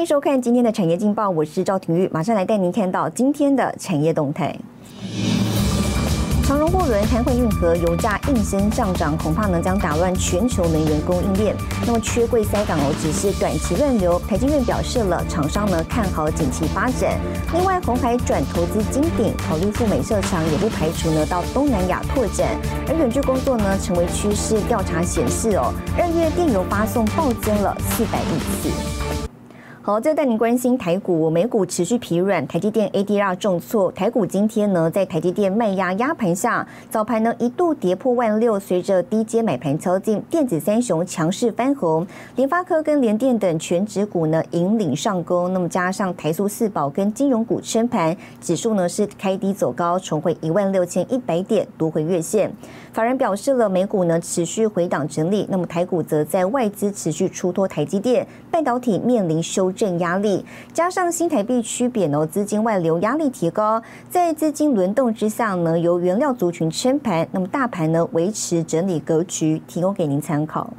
迎收看今天的产业劲报，我是赵廷玉，马上来带您看到今天的产业动态。长荣货轮瘫痪运河，油价应声上涨，恐怕呢将打乱全球能源供应链。那么缺柜塞港哦，只是短期乱流。台积院表示了，厂商呢看好景气发展。另外，红海转投资金鼎，考虑赴美设厂，也不排除呢到东南亚拓展。而远距工作呢成为趋势，调查显示哦，二月电邮发送暴增了四百亿次。好，再带您关心台股，美股持续疲软，台积电 ADR 重挫，台股今天呢在台积电卖压压盘下，早盘呢一度跌破万六，随着低阶买盘敲进，电子三雄强势翻红，联发科跟联电等全指股呢引领上攻，那么加上台塑四宝跟金融股撑盘，指数呢是开低走高，重回一万六千一百点，夺回月线。法人表示了，美股呢持续回档整理，那么台股则在外资持续出脱台积电，半导体面临修。正压力，加上新台币区贬哦，资金外流压力提高，在资金轮动之下呢，由原料族群撑盘，那么大盘呢维持整理格局，提供给您参考。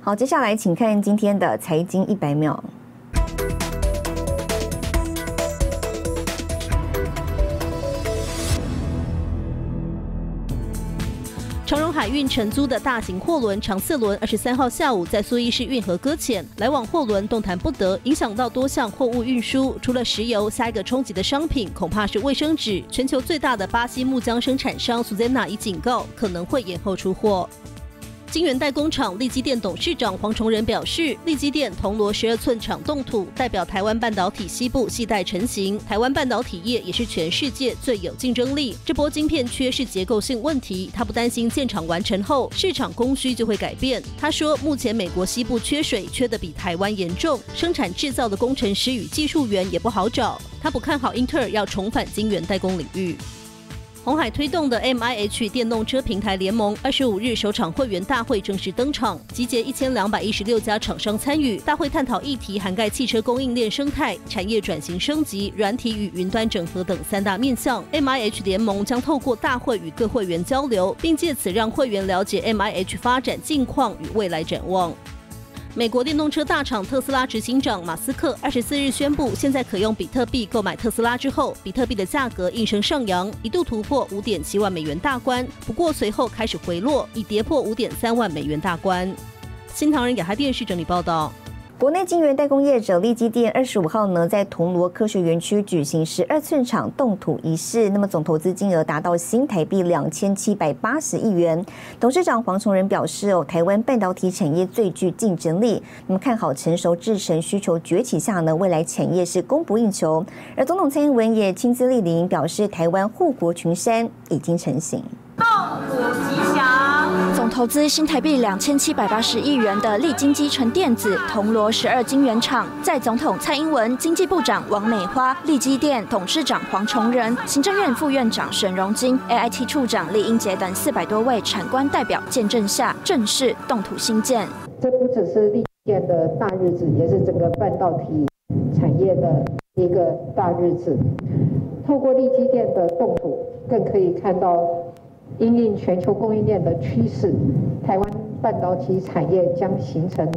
好，接下来请看今天的财经一百秒。海运承租的大型货轮长四轮，二十三号下午在苏伊士运河搁浅，来往货轮动弹不得，影响到多项货物运输。除了石油，下一个冲击的商品恐怕是卫生纸。全球最大的巴西木浆生产商 Suzana 已警告，可能会延后出货。晶圆代工厂立基电董事长黄崇仁表示，立基电铜锣十二寸厂动土，代表台湾半导体西部系带成型。台湾半导体业也是全世界最有竞争力。这波晶片缺是结构性问题，他不担心建厂完成后市场供需就会改变。他说，目前美国西部缺水，缺的比台湾严重，生产制造的工程师与技术员也不好找。他不看好英特尔要重返晶圆代工领域。红海推动的 M I H 电动车平台联盟，二十五日首场会员大会正式登场，集结一千两百一十六家厂商参与。大会探讨议题涵盖汽车供应链生态、产业转型升级、软体与云端整合等三大面向。M I H 联盟将透过大会与各会员交流，并借此让会员了解 M I H 发展近况与未来展望。美国电动车大厂特斯拉执行长马斯克二十四日宣布，现在可用比特币购买特斯拉之后，比特币的价格应声上扬，一度突破五点七万美元大关。不过随后开始回落，已跌破五点三万美元大关。新唐人亚太电视整理报道。国内晶圆代工业者立基电二十五号呢，在铜锣科学园区举行十二寸厂动土仪式，那么总投资金额达到新台币两千七百八十亿元。董事长黄崇仁表示，哦，台湾半导体产业最具竞争力，那么看好成熟制程需求崛起下呢，未来产业是供不应求。而总统蔡英文也亲自莅临，表示台湾护国群山已经成型。投资新台币两千七百八十亿元的立金基成电子铜锣十二晶圆厂，在总统蔡英文、经济部长王美花、立基电董事长黄崇仁、行政院副院长沈荣金、AIT 处长李英杰等四百多位产官代表见证下，正式动土兴建。这不只是立电的大日子，也是整个半导体产业的一个大日子。透过立基电的动土，更可以看到。因应全球供应链的趋势，台湾半导体产业将形成。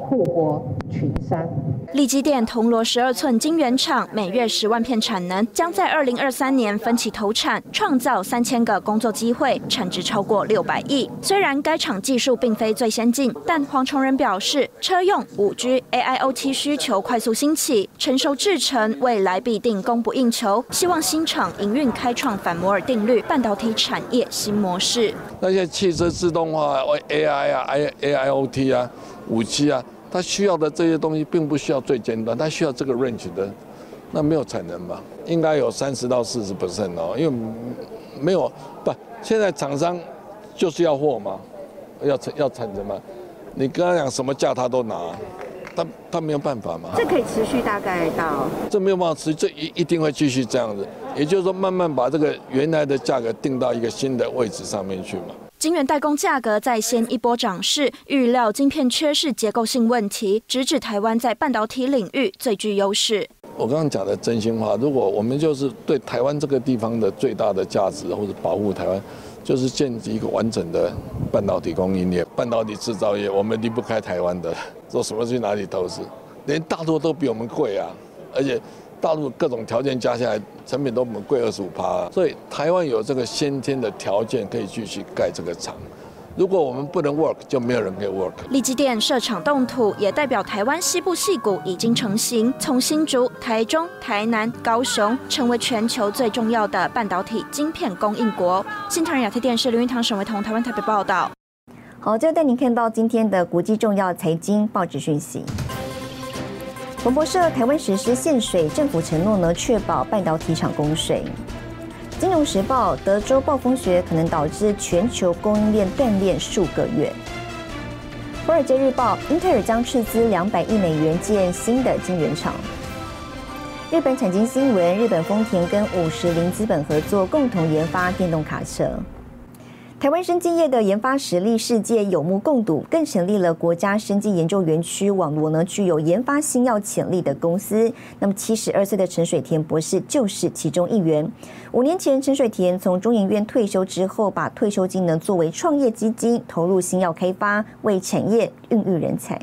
护国群山，立基电铜锣十二寸晶圆厂每月十万片产能，将在二零二三年分期投产，创造三千个工作机会，产值超过六百亿。虽然该厂技术并非最先进，但黄崇仁表示，车用五 G AIoT 需求快速兴起，成熟制程未来必定供不应求。希望新厂营运开创反摩尔定律，半导体产业新模式。那些汽车自动化、AI 啊、AIoT 啊、五 G 啊。它需要的这些东西并不需要最尖端，他需要这个 range 的，那没有产能吧？应该有三十到四十 percent 哦，因为没有不，现在厂商就是要货嘛，要产要产能嘛，你跟他讲什么价他都拿，他他没有办法嘛。这可以持续大概到？这没有办法持续，这一一定会继续这样子，也就是说慢慢把这个原来的价格定到一个新的位置上面去嘛。晶圆代工价格再掀一波涨势，预料晶片缺是结构性问题，直指台湾在半导体领域最具优势。我刚刚讲的真心话，如果我们就是对台湾这个地方的最大的价值或者保护台湾，就是建立一个完整的半导体供应链、半导体制造业，我们离不开台湾的，做什么去哪里投资？连大陆都比我们贵啊，而且大陆各种条件加下来，成品都比我们贵二十五趴。所以台湾有这个先天的条件可以继续盖这个厂。如果我们不能 work，就没有人可以 work。立基电设厂动土，也代表台湾西部戏骨已经成型，从新竹、台中、台南、高雄，成为全球最重要的半导体晶片供应国。新唐人亚太电视刘云堂、沈维彤，台湾台北报道。好，就带您看到今天的国际重要财经报纸讯息。彭博社：台湾实施限水，政府承诺呢确保半导体厂供水。金融时报：德州暴风雪可能导致全球供应链断裂数个月。华尔街日报：英特尔将斥资两百亿美元建新的晶圆厂。日本产经新闻：日本丰田跟五十铃资本合作，共同研发电动卡车。台湾生技业的研发实力，世界有目共睹，更成立了国家生技研究园区网络呢，具有研发新药潜力的公司。那么，七十二岁的陈水田博士就是其中一员。五年前，陈水田从中研院退休之后，把退休金呢作为创业基金，投入新药开发，为产业孕育人才。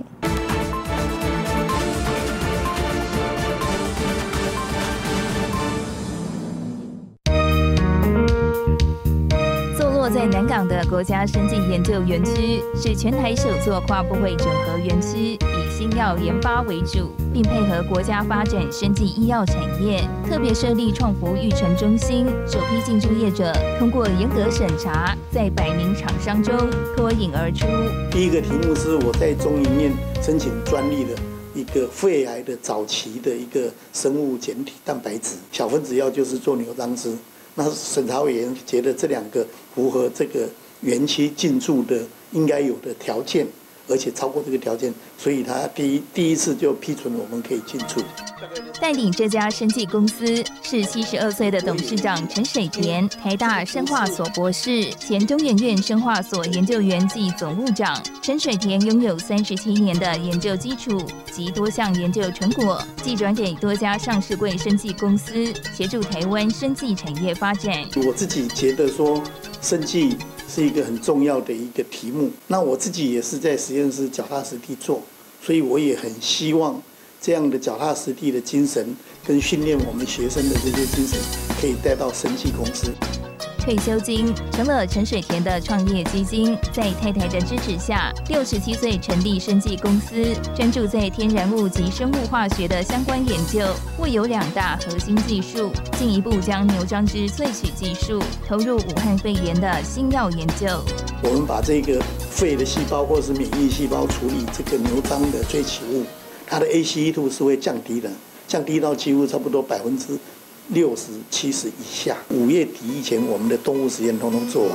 港的国家生技研究园区是全台首座跨部会整合园区，以新药研发为主，并配合国家发展生技医药产业，特别设立创福育成中心，首批进驻业者通过严格审查，在百名厂商中脱颖而出。第一个题目是我在中研院申请专利的一个肺癌的早期的一个生物简体蛋白质小分子药，就是做牛樟芝。那审查委员觉得这两个符合这个园区进驻的应该有的条件。而且超过这个条件，所以他第一第一次就批准我们可以进出。带领这家生技公司是七十二岁的董事长陈水田，台大生化所博士，前中研院生化所研究员暨总务长。陈水田拥有三十七年的研究基础及多项研究成果，既转给多家上市柜生技公司，协助台湾生技产业发展。我自己觉得说，生技。是一个很重要的一个题目。那我自己也是在实验室脚踏实地做，所以我也很希望这样的脚踏实地的精神跟训练我们学生的这些精神，可以带到生技公司。退休金成了陈水田的创业基金，在太太的支持下，六十七岁成立生技公司，专注在天然物及生物化学的相关研究，为有两大核心技术，进一步将牛樟芝萃取技术投入武汉肺炎的新药研究。我们把这个肺的细胞或是免疫细胞处理这个牛樟的萃取物，它的 ACE2 是会降低的，降低到几乎差不多百分之。六十七十以下，五月底以前，我们的动物实验通通做完。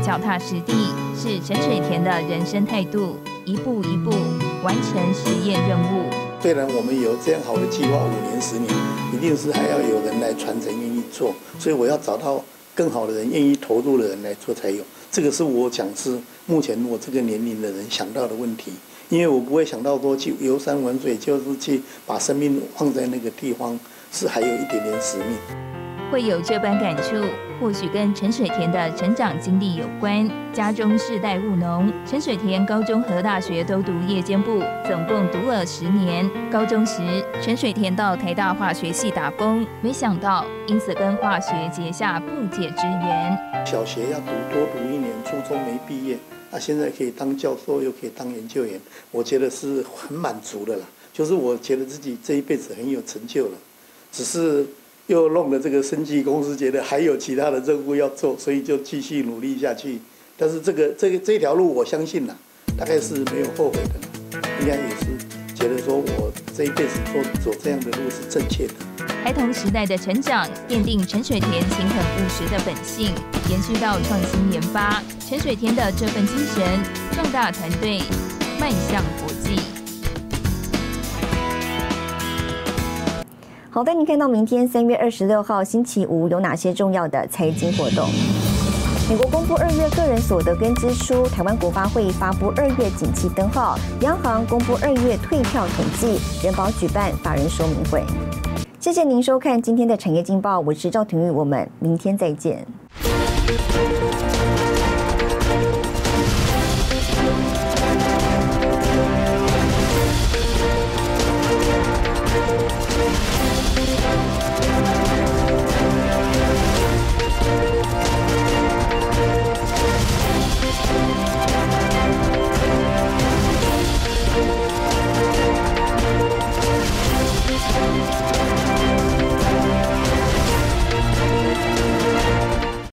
脚踏实地是陈水田的人生态度，一步一步完成实验任务。虽然我们有这样好的计划，五年、十年，一定是还要有人来传承，愿意做。所以我要找到更好的人，愿意投入的人来做才有。这个是我讲是目前我这个年龄的人想到的问题，因为我不会想到说去游山玩水，就是去把生命放在那个地方。是还有一点点使命，会有这般感触，或许跟陈水田的成长经历有关。家中世代务农，陈水田高中和大学都读夜间部，总共读了十年。高中时，陈水田到台大化学系打工，没想到因此跟化学结下不解之缘。小学要读多读一年，初中没毕业，那现在可以当教授，又可以当研究员，我觉得是很满足的啦。就是我觉得自己这一辈子很有成就了。只是又弄了这个生计公司，觉得还有其他的任务要做，所以就继续努力下去。但是这个这个这条路，我相信呐，大概是没有后悔的，应该也是觉得说我这一辈子做走这样的路是正确的。孩童时代的成长，奠定陈水田勤恳务实的本性，延续到创新研发。陈水田的这份精神，壮大团队，迈向好带，你看到明天三月二十六号星期五有哪些重要的财经活动？美国公布二月个人所得跟支出，台湾国发会发布二月景气灯号，央行公布二月退票统计，人保举办法人说明会。谢谢您收看今天的产业劲报，我是赵廷玉，我们明天再见。